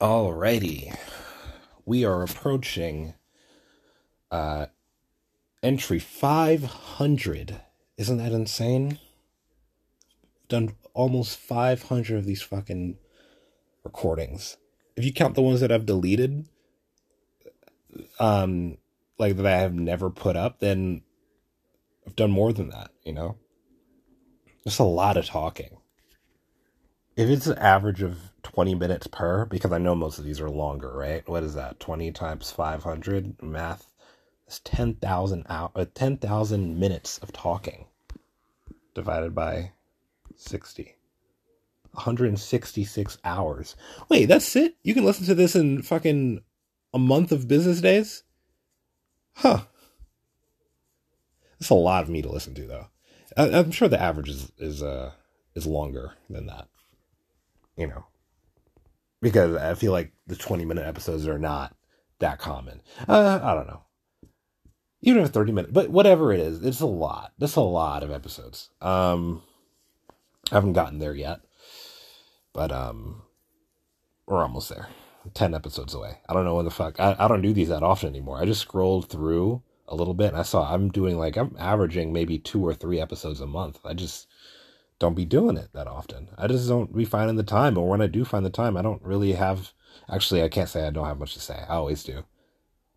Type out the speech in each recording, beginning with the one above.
Alrighty. We are approaching uh entry 500. Isn't that insane? Done almost 500 of these fucking recordings. If you count the ones that I've deleted um like that I have never put up, then I've done more than that, you know? Just a lot of talking. If it's an average of 20 minutes per, because I know most of these are longer, right? What is that? 20 times 500 math? It's 10,000 out uh, 10,000 minutes of talking divided by 60. 166 hours. Wait, that's it? You can listen to this in fucking a month of business days? Huh. That's a lot of me to listen to, though. I, am sure the average is is uh is longer than that. You know, because I feel like the 20 minute episodes are not that common. Uh, I don't know. Even if 30 minutes, but whatever it is, it's a lot. That's a lot of episodes. Um, I haven't gotten there yet, but um, we're almost there. 10 episodes away. I don't know when the fuck. I, I don't do these that often anymore. I just scrolled through a little bit and I saw I'm doing like, I'm averaging maybe two or three episodes a month. I just don't be doing it that often. I just don't be finding the time. Or when I do find the time, I don't really have. Actually, I can't say I don't have much to say. I always do.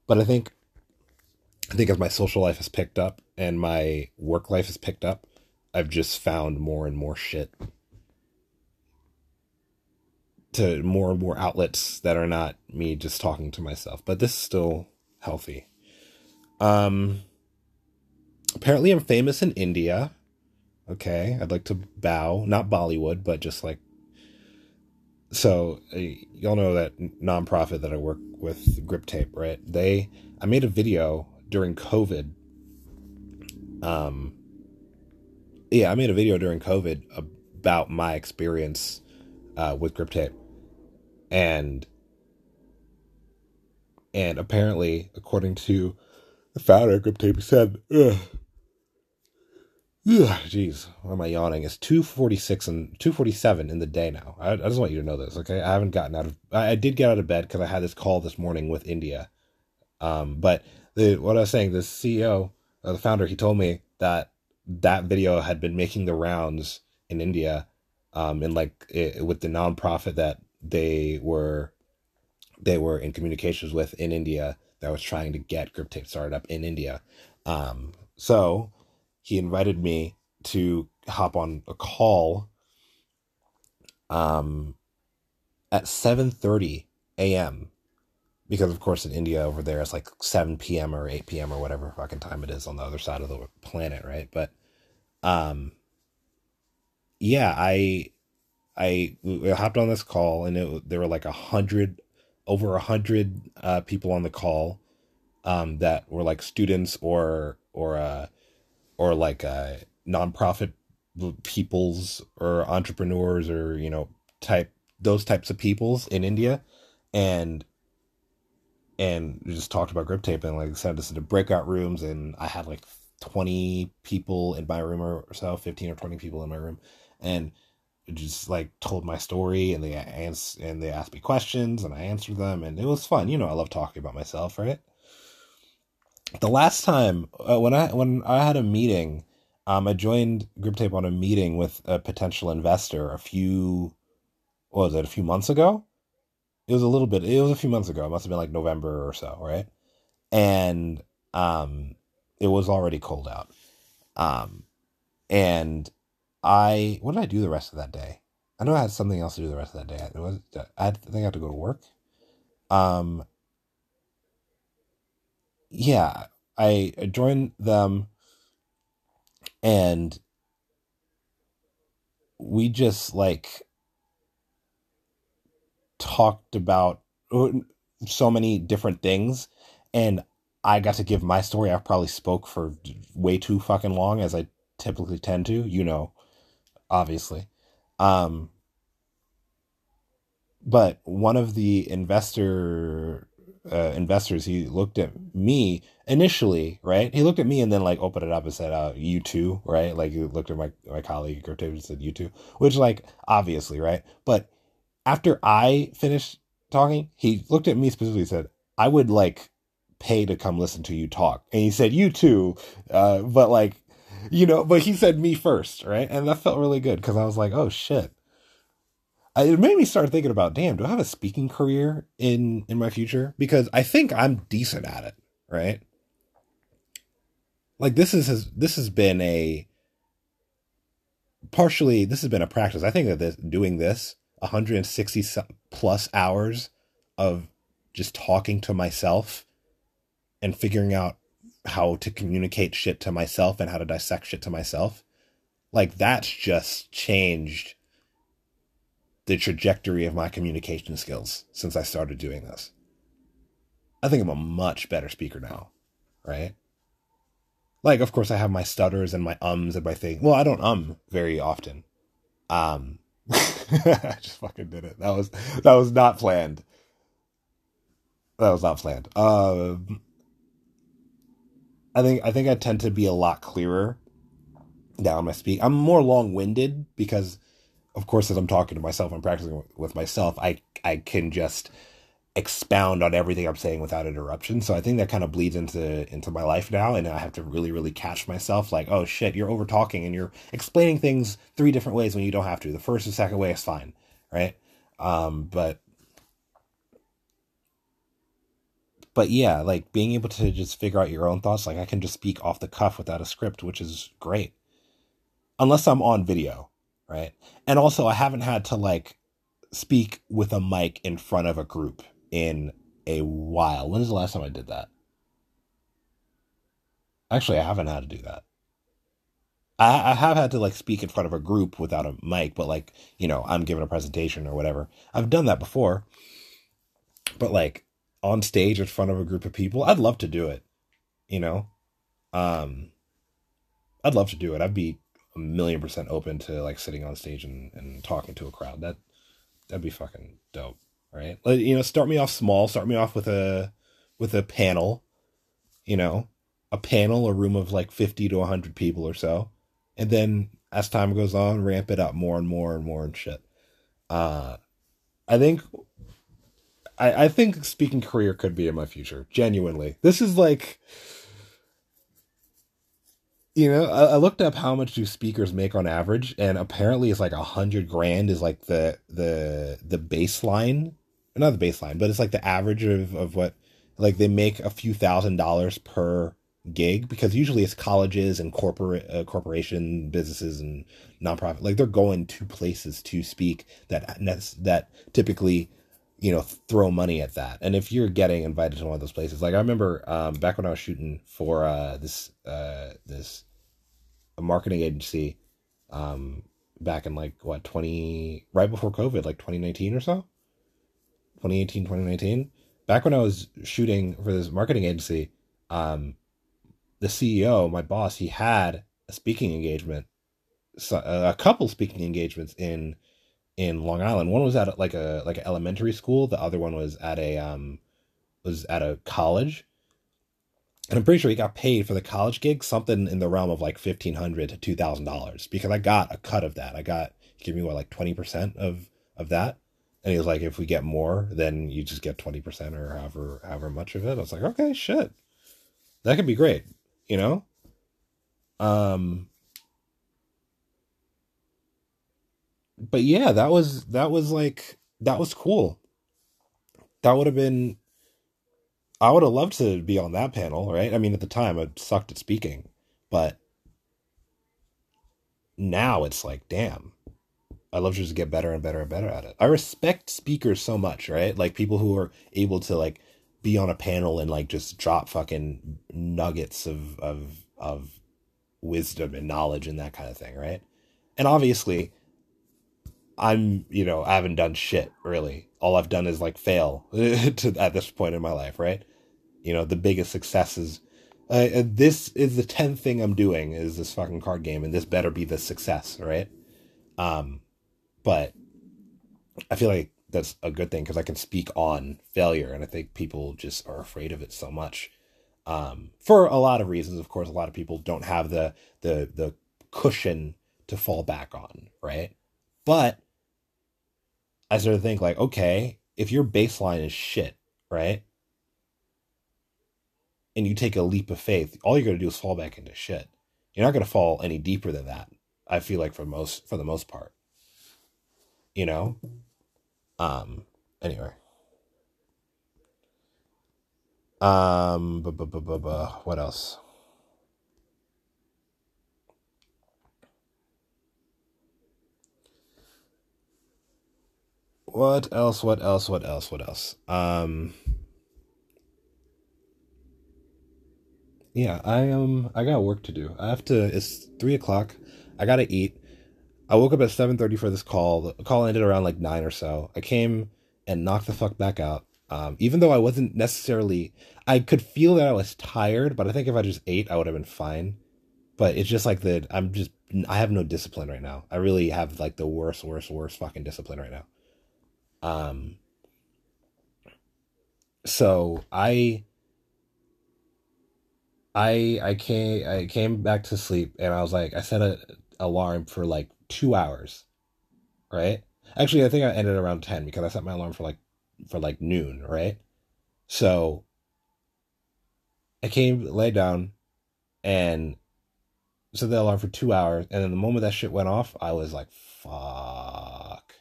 But I think, I think as my social life has picked up and my work life has picked up, I've just found more and more shit to more and more outlets that are not me just talking to myself. But this is still healthy. Um, apparently, I'm famous in India. Okay, I'd like to bow, not Bollywood, but just like. So uh, y'all know that nonprofit that I work with, Grip Tape, right? They, I made a video during COVID. Um. Yeah, I made a video during COVID about my experience uh, with Grip Tape and and apparently, according to the founder, Grip Tape said, Ugh, jeez, why am I yawning? It's two forty six and two forty seven in the day now. I, I, just want you to know this, okay? I haven't gotten out of. I, I did get out of bed because I had this call this morning with India. Um, but the what I was saying, the CEO, uh, the founder, he told me that that video had been making the rounds in India, um, and like it, with the nonprofit that they were they were in communications with in India that was trying to get grip tape started up in India. Um, so he invited me to hop on a call um, at 7.30 a.m. Because, of course, in India over there, it's like 7 p.m. or 8 p.m. or whatever fucking time it is on the other side of the planet, right? But, um, yeah, I I, hopped on this call and it, there were like a hundred, over a hundred uh, people on the call um, that were like students or or uh, or like uh, nonprofit peoples or entrepreneurs or you know type those types of peoples in India, and and just talked about grip tape and like I said this into breakout rooms and I had like twenty people in my room or so, fifteen or twenty people in my room, and just like told my story and they ans- and they asked me questions and I answered them and it was fun. You know, I love talking about myself, right? The last time uh, when I when I had a meeting, um, I joined Grip Tape on a meeting with a potential investor a few, what was it, a few months ago? It was a little bit. It was a few months ago. It must have been like November or so, right? And um, it was already cold out. Um, and I what did I do the rest of that day? I know I had something else to do the rest of that day. It was I, I think I had to go to work. Um. Yeah, I joined them, and we just like talked about uh, so many different things, and I got to give my story. I probably spoke for way too fucking long, as I typically tend to. You know, obviously. Um, but one of the investor uh, investors, he looked at me initially, right? He looked at me and then like opened it up and said, uh, "You too," right? Like he looked at my my colleague or and said, "You too," which like obviously, right? But after I finished talking, he looked at me specifically and said, I would like pay to come listen to you talk. And he said, You too. Uh, but like, you know, but he said me first, right? And that felt really good because I was like, oh shit. It made me start thinking about, damn, do I have a speaking career in in my future? Because I think I'm decent at it, right? Like this is has this has been a partially this has been a practice. I think that this doing this 160 plus hours of just talking to myself and figuring out how to communicate shit to myself and how to dissect shit to myself. Like that's just changed the trajectory of my communication skills since I started doing this. I think I'm a much better speaker now, right? Like, of course, I have my stutters and my ums and my thing. Well, I don't um very often. Um, I just fucking did it. That was that was not planned. That was not planned. Um, I think I think I tend to be a lot clearer now when I speak. I'm more long winded because, of course, as I'm talking to myself, I'm practicing with myself. I I can just expound on everything I'm saying without interruption. So I think that kind of bleeds into into my life now, and I have to really really catch myself. Like, oh shit, you're over talking and you're explaining things three different ways when you don't have to. The first and second way is fine, right? Um, but but yeah, like being able to just figure out your own thoughts, like I can just speak off the cuff without a script, which is great. Unless I'm on video, right? And also I haven't had to like speak with a mic in front of a group in a while. When is the last time I did that? Actually, I haven't had to do that. I, I have had to like speak in front of a group without a mic, but like, you know, I'm giving a presentation or whatever. I've done that before. But like on stage in front of a group of people, I'd love to do it. You know, um, I'd love to do it. I'd be a million percent open to like sitting on stage and, and talking to a crowd. That that'd be fucking dope, right? Like, you know, start me off small. Start me off with a with a panel. You know, a panel, a room of like fifty to hundred people or so, and then as time goes on, ramp it up more and more and more and shit. Uh, I think I, I think speaking career could be in my future. Genuinely, this is like, you know, I, I looked up how much do speakers make on average, and apparently it's like a hundred grand is like the the the baseline, not the baseline, but it's like the average of of what like they make a few thousand dollars per gig because usually it's colleges and corporate uh, corporation businesses and nonprofit like they're going to places to speak that that typically you know throw money at that. And if you're getting invited to one of those places like i remember um, back when i was shooting for uh, this uh, this marketing agency um, back in like what 20 right before covid like 2019 or so 2018 2019 back when i was shooting for this marketing agency um, the ceo my boss he had a speaking engagement so, a couple speaking engagements in in Long Island. One was at like a like an elementary school. The other one was at a um was at a college. And I'm pretty sure he got paid for the college gig something in the realm of like fifteen hundred to two thousand dollars because I got a cut of that. I got give me what like twenty percent of of that. And he was like, if we get more, then you just get twenty percent or however however much of it. I was like, okay, shit, that could be great, you know. Um, but yeah, that was that was like that was cool. That would have been I would have loved to be on that panel, right? I mean, at the time I sucked at speaking, but now it's like, damn, I love to just get better and better and better at it. I respect speakers so much, right? Like people who are able to like be on a panel and like just drop fucking nuggets of of of wisdom and knowledge and that kind of thing, right? And obviously, I'm, you know, I haven't done shit really. All I've done is like fail to at this point in my life, right? You know, the biggest successes. uh, uh, this is the tenth thing I'm doing is this fucking card game, and this better be the success, right? Um, but I feel like that's a good thing because I can speak on failure, and I think people just are afraid of it so much. Um, for a lot of reasons, of course, a lot of people don't have the the the cushion to fall back on, right? But I started to think like, okay, if your baseline is shit, right? And you take a leap of faith, all you're going to do is fall back into shit. You're not going to fall any deeper than that. I feel like for most for the most part. You know? Um anyway. Um bu- bu- bu- bu- bu- what else? What else? What else? What else? What else? Um Yeah, I um I got work to do. I have to it's three o'clock. I gotta eat. I woke up at seven thirty for this call. The call ended around like nine or so. I came and knocked the fuck back out. Um, even though I wasn't necessarily I could feel that I was tired, but I think if I just ate I would have been fine. But it's just like that I'm just I have no discipline right now. I really have like the worst, worst, worst fucking discipline right now. Um so I I I came I came back to sleep and I was like I set a alarm for like two hours, right? Actually, I think I ended around ten because I set my alarm for like for like noon, right? So I came, lay down, and set the alarm for two hours, and then the moment that shit went off, I was like, "Fuck,"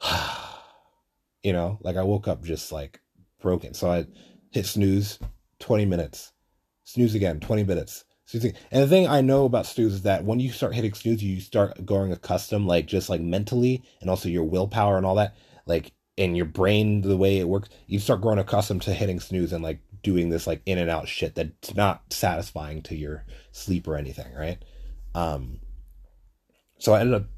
you know, like I woke up just like broken. So I hit snooze, 20 minutes. Snooze again, 20 minutes. Snooze And the thing I know about snooze is that when you start hitting snooze, you start going accustomed, like just like mentally and also your willpower and all that, like in your brain, the way it works, you start growing accustomed to hitting snooze and like doing this like in and out shit that's not satisfying to your sleep or anything, right? Um, so I ended up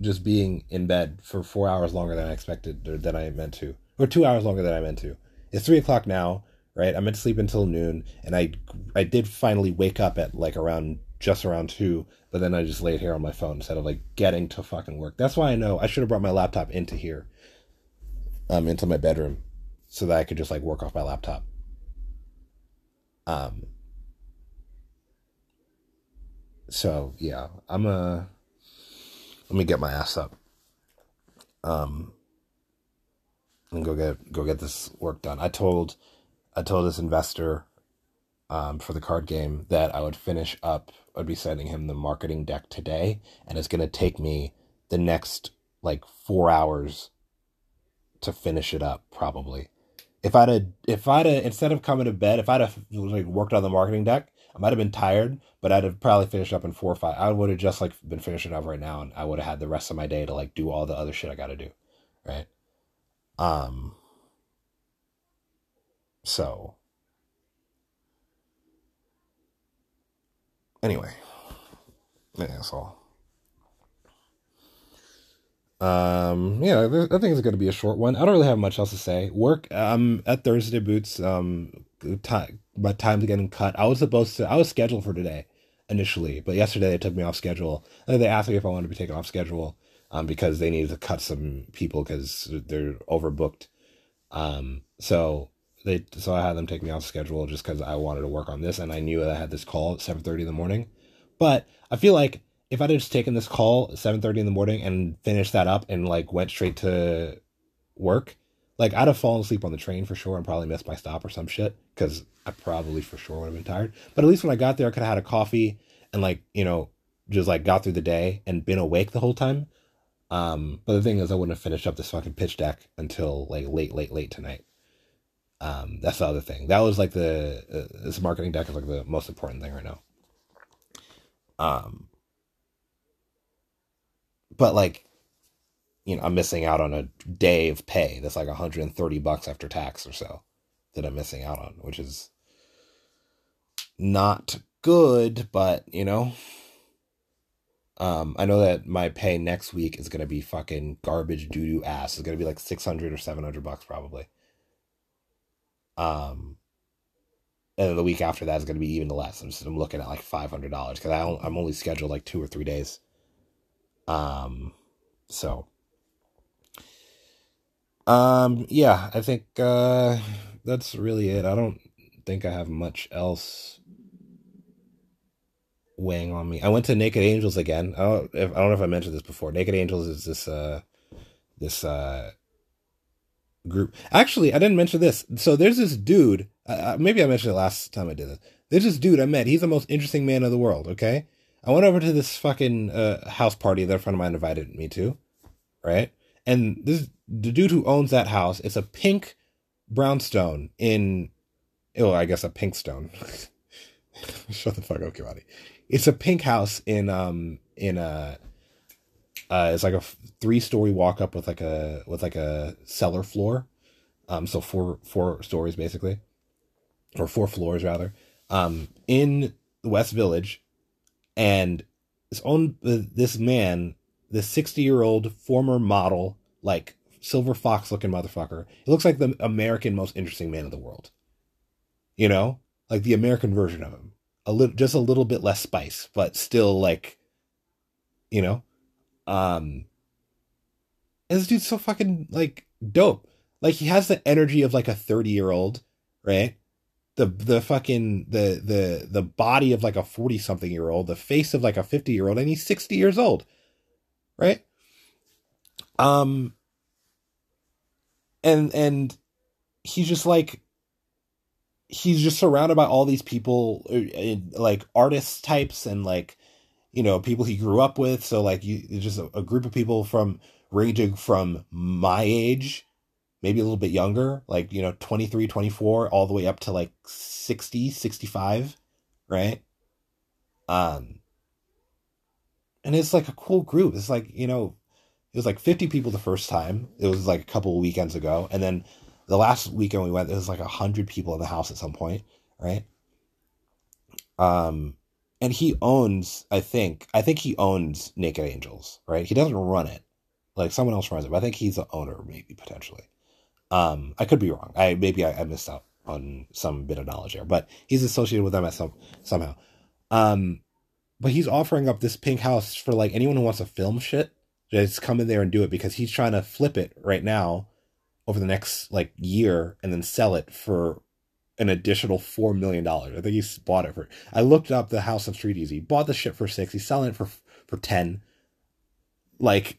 just being in bed for four hours longer than I expected or than I meant to, or two hours longer than I meant to. It's three o'clock now right? I meant to sleep until noon, and I I did finally wake up at like around just around two, but then I just laid here on my phone instead of like getting to fucking work. That's why I know I should have brought my laptop into here, um, into my bedroom, so that I could just like work off my laptop. Um. So yeah, I'm a. Let me get my ass up. Um. And go get go get this work done. I told I told this investor um, for the card game that I would finish up. I'd be sending him the marketing deck today, and it's going to take me the next like four hours to finish it up. Probably, if I'd have, if I'd have, instead of coming to bed, if I'd have like worked on the marketing deck, I might have been tired, but I'd have probably finished up in four or five. I would have just like been finishing up right now, and I would have had the rest of my day to like do all the other shit I got to do, right? Um so, anyway, that's all. Um, yeah, I think it's going to be a short one. I don't really have much else to say. Work, um, at Thursday Boots, um, time, my time's getting cut. I was supposed to, I was scheduled for today initially, but yesterday they took me off schedule. And they asked me if I wanted to be taken off schedule, um, because they needed to cut some people because they're overbooked. Um, so they so I had them take me off schedule just because I wanted to work on this, and I knew that I had this call at seven thirty in the morning. But I feel like if I'd have just taken this call at seven thirty in the morning and finished that up and like went straight to work, like I'd have fallen asleep on the train for sure and probably missed my stop or some shit because I probably for sure would have been tired. But at least when I got there, I could have had a coffee and like you know just like got through the day and been awake the whole time. Um, but the thing is, I wouldn't have finished up this fucking pitch deck until like late, late, late tonight. Um, that's the other thing. That was like the uh, this marketing deck is like the most important thing right now. Um, but like, you know, I'm missing out on a day of pay that's like 130 bucks after tax or so that I'm missing out on, which is not good, but you know, um, I know that my pay next week is gonna be fucking garbage doo doo ass. It's gonna be like 600 or 700 bucks probably. Um, and the week after that is going to be even less. I'm just I'm looking at like five hundred dollars because I'm only scheduled like two or three days. Um, so, um, yeah, I think uh, that's really it. I don't think I have much else weighing on me. I went to Naked Angels again. I don't, if, I don't know if I mentioned this before. Naked Angels is this uh, this uh, group. Actually, I didn't mention this. So there's this dude. Uh, maybe I mentioned it last time I did this. There's this dude I met. He's the most interesting man in the world. Okay, I went over to this fucking uh, house party that a friend of mine invited me to, right? And this the dude who owns that house. It's a pink brownstone in, oh, I guess a pink stone. Shut the fuck up, Kiwani. It's a pink house in um in a. Uh, it's like a three story walk up with like a with like a cellar floor, um, so four four stories basically, or four floors rather, um, in the West Village, and it's owned this man, this sixty year old former model, like silver fox looking motherfucker. He looks like the American most interesting man in the world. You know, like the American version of him. A little, just a little bit less spice, but still like, you know, um. And this dude's so fucking like dope. Like he has the energy of like a thirty year old, right? The the fucking the the the body of like a forty something year old, the face of like a fifty year old, and he's sixty years old, right? Um, and and he's just like he's just surrounded by all these people uh, like artists types and like you know people he grew up with so like you just a, a, group of people from ranging from my age maybe a little bit younger like you know 23 24 all the way up to like 60 65 right um and it's like a cool group it's like you know it was like 50 people the first time. It was like a couple weekends ago. And then the last weekend we went, there was like 100 people in the house at some point, right? Um, and he owns, I think, I think he owns Naked Angels, right? He doesn't run it. Like someone else runs it, but I think he's the owner, maybe potentially. Um, I could be wrong. I maybe I, I missed out on some bit of knowledge there, but he's associated with them at some somehow. Um, but he's offering up this pink house for like anyone who wants to film shit just come in there and do it because he's trying to flip it right now over the next like year and then sell it for an additional four million dollars. I think he's bought it for. I looked up the House of Treaties. He bought the ship for six. He's selling it for for ten. Like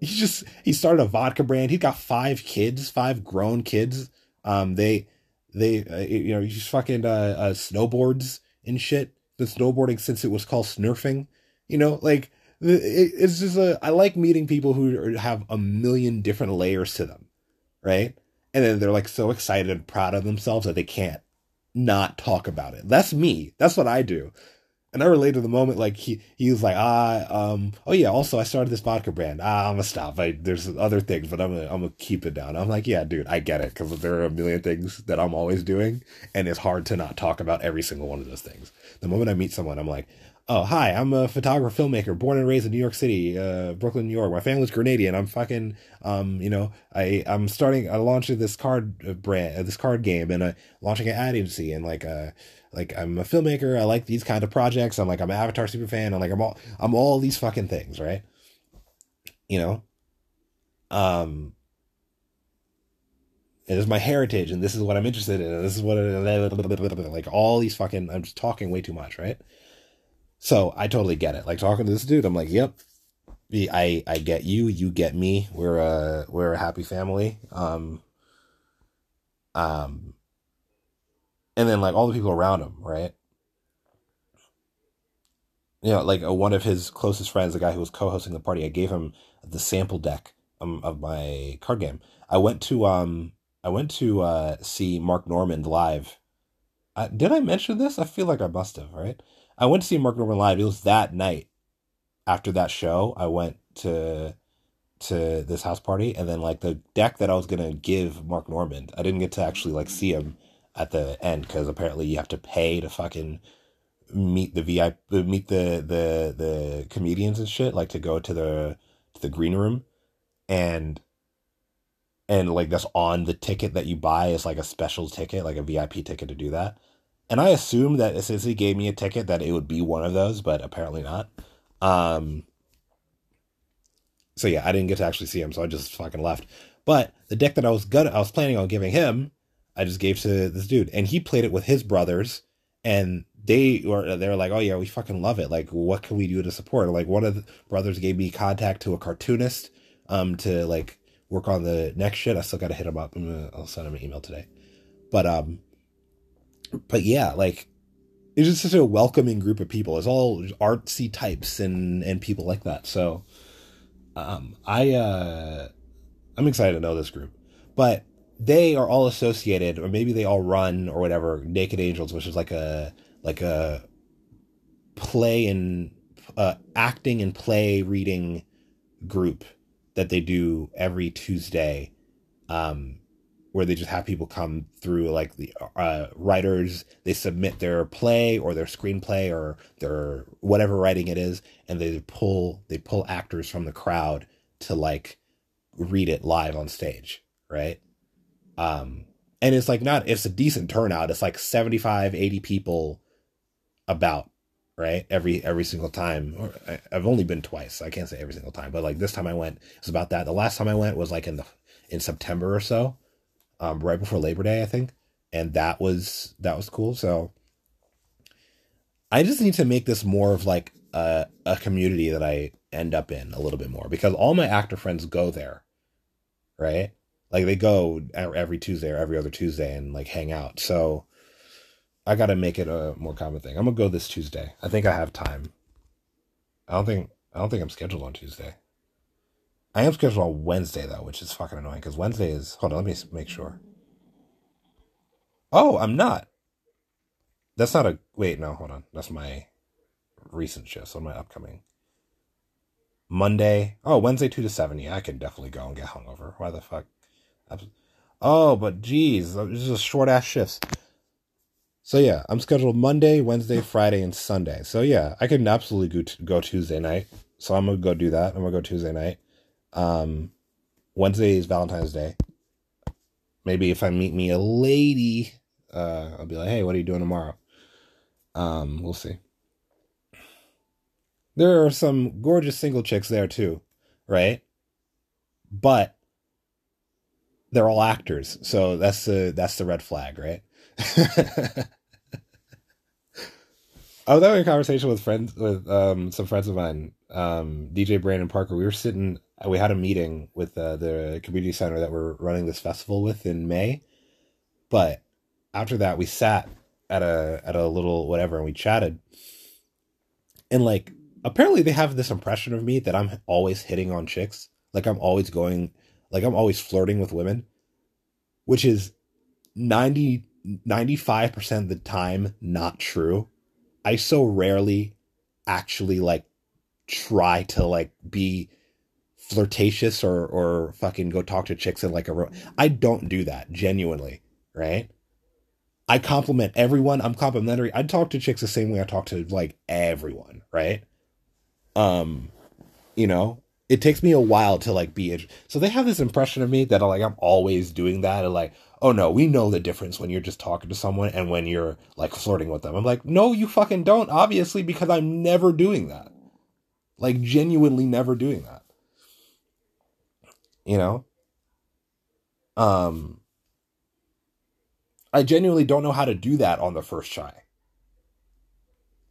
he just he started a vodka brand. He's got five kids, five grown kids. Um, they they uh, you know he's fucking uh, uh, snowboards and shit. The snowboarding since it was called snurfing. You know, like it's just a I like meeting people who have a million different layers to them, right? And then they're like so excited and proud of themselves that they can't not talk about it. That's me. That's what I do. And I relate to the moment like he he was like ah um oh yeah also I started this vodka brand ah I'm gonna stop I, there's other things but I'm gonna I'm gonna keep it down I'm like yeah dude I get it because there are a million things that I'm always doing and it's hard to not talk about every single one of those things the moment I meet someone I'm like oh hi i'm a photographer filmmaker born and raised in new york city uh, brooklyn new york. My family's grenadian. I'm fucking um you know i i'm starting i launched this card uh, brand uh, this card game and uh, launching an ad agency and like uh like i'm a filmmaker. I like these kind of projects. I'm like i'm an avatar super fan i'm like i'm all i'm all these fucking things right? You know? Um it is my heritage and this is what i'm interested in this is what like all these fucking i'm just talking way too much right so I totally get it. Like talking to this dude, I'm like, yep, I I get you, you get me. We're a we're a happy family. Um, um, and then like all the people around him, right? You know, like uh, one of his closest friends, the guy who was co-hosting the party, I gave him the sample deck um, of my card game. I went to um I went to uh see Mark Normand live. Uh, did I mention this? I feel like I must have, right? I went to see Mark Normand live. It was that night after that show. I went to to this house party, and then like the deck that I was gonna give Mark Normand, I didn't get to actually like see him at the end because apparently you have to pay to fucking meet the VIP, meet the the the comedians and shit, like to go to the to the green room, and and like that's on the ticket that you buy is like a special ticket, like a VIP ticket to do that. And I assumed that since he gave me a ticket that it would be one of those, but apparently not. Um, so yeah, I didn't get to actually see him, so I just fucking left. But the deck that I was gonna, I was planning on giving him, I just gave to this dude, and he played it with his brothers, and they were they were like, oh yeah, we fucking love it. Like, what can we do to support? Like, one of the brothers gave me contact to a cartoonist, um, to like work on the next shit. I still got to hit him up. I'll send him an email today. But um, but yeah, like it's just such a welcoming group of people. It's all artsy types and and people like that. So um, I uh, I'm excited to know this group, but they are all associated, or maybe they all run or whatever. Naked Angels, which is like a like a play and uh, acting and play reading group that they do every Tuesday, um, where they just have people come through, like the uh, writers. They submit their play or their screenplay or their whatever writing it is, and they pull they pull actors from the crowd to like read it live on stage, right? Um, and it's like not it's a decent turnout. It's like 75, 80 people about right every every single time I, have only been twice i can't say every single time but like this time i went it's about that the last time i went was like in the in september or so um right before labor day i think and that was that was cool so i just need to make this more of like a, a community that i end up in a little bit more because all my actor friends go there right like they go every Tuesday or every other Tuesday and like hang out. So I got to make it a more common thing. I'm gonna go this Tuesday. I think I have time. I don't think I don't think I'm scheduled on Tuesday. I am scheduled on Wednesday though, which is fucking annoying because Wednesday is. Hold on, let me make sure. Oh, I'm not. That's not a wait. No, hold on. That's my recent shift. So my upcoming. Monday. Oh, Wednesday two to seven. Yeah, I can definitely go and get hungover. Why the fuck? Oh, but geez, uh, it's just short ass shifts. So yeah, I'm scheduled Monday, Wednesday, Friday, and Sunday. So yeah, I can absolutely go, t- go Tuesday night. So I'm gonna go do that. I'm gonna go Tuesday night. Um, Wednesday is Valentine's Day. Maybe if I meet me a lady, uh, I'll be like, hey, what are you doing tomorrow? Um, we'll see. There are some gorgeous single chicks there too, right? But they're all actors, so that's the that's the red flag, right? I was having a conversation with friends with um, some friends of mine, um, DJ Brandon Parker. We were sitting, we had a meeting with uh, the community center that we're running this festival with in May. But after that, we sat at a at a little whatever and we chatted. And like, apparently, they have this impression of me that I'm always hitting on chicks. Like I'm always going like I'm always flirting with women, which is 90, 95% of the time not true. I so rarely actually like try to like be flirtatious or or fucking go talk to chicks in like a room. I don't do that genuinely, right? I compliment everyone. I'm complimentary. I talk to chicks the same way I talk to like everyone, right? Um, you know, it takes me a while to like be so they have this impression of me that like i'm always doing that and like oh no we know the difference when you're just talking to someone and when you're like flirting with them i'm like no you fucking don't obviously because i'm never doing that like genuinely never doing that. You know? Um i genuinely don't know how to do that on the first try.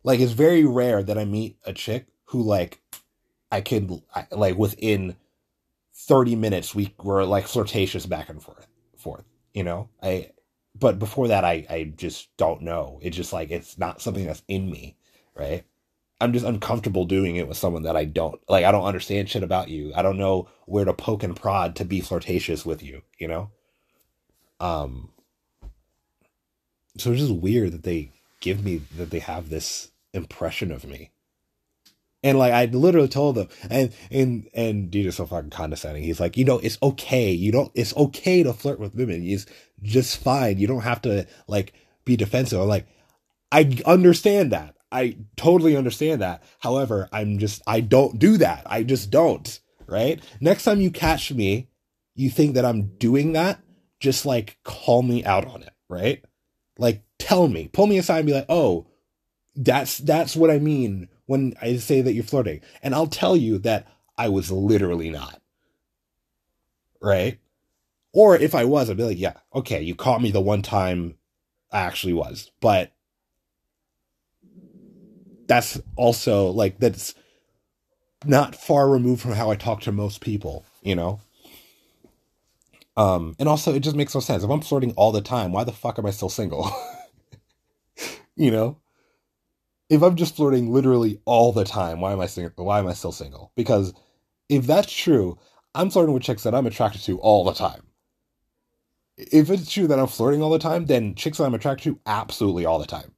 Like it's very rare that i meet a chick who like I could like within 30 minutes we were like flirtatious back and forth forth you know? I but before that I I just don't know. It's just like it's not something that's in me right I'm just uncomfortable doing it with someone that I don't like I don't understand shit about you I don't know where to poke and prod to be flirtatious with you you know um so it's just weird that they give me that they have this impression of me and like I literally told them, and and and DJ's so fucking condescending. He's like, you know, it's okay. You don't. It's okay to flirt with women. It's just fine. You don't have to like be defensive. I'm like, I understand that. I totally understand that. However, I'm just I don't do that. I just don't. Right. Next time you catch me, you think that I'm doing that, just like call me out on it. Right. Like tell me, pull me aside and be like, oh, that's that's what I mean when I say that you're flirting. And I'll tell you that I was literally not. Right? Or if I was, I'd be like, yeah, okay, you caught me the one time I actually was. But that's also like, that's not far removed from how I talk to most people, you know? Um, and also, it just makes no sense. If I'm flirting all the time, why the fuck am I still single? you know, if I'm just flirting literally all the time, why am I single? Why am I still single? Because if that's true, I'm flirting with chicks that I'm attracted to all the time. If it's true that I'm flirting all the time, then chicks that I'm attracted to absolutely all the time.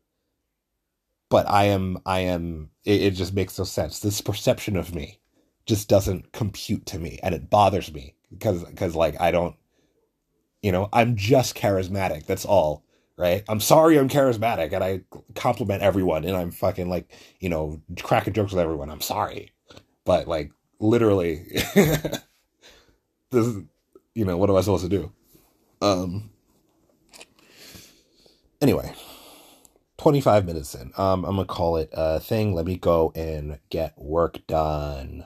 But I am, I am. It, it just makes no sense. This perception of me just doesn't compute to me, and it bothers me because, because like I don't you know, I'm just charismatic. That's all, right? I'm sorry I'm charismatic and I compliment everyone and I'm fucking like, you know, cracking jokes with everyone. I'm sorry. But like literally this is, you know, what am I supposed to do? Um anyway, 25 minutes in. Um I'm to call it a thing. Let me go and get work done.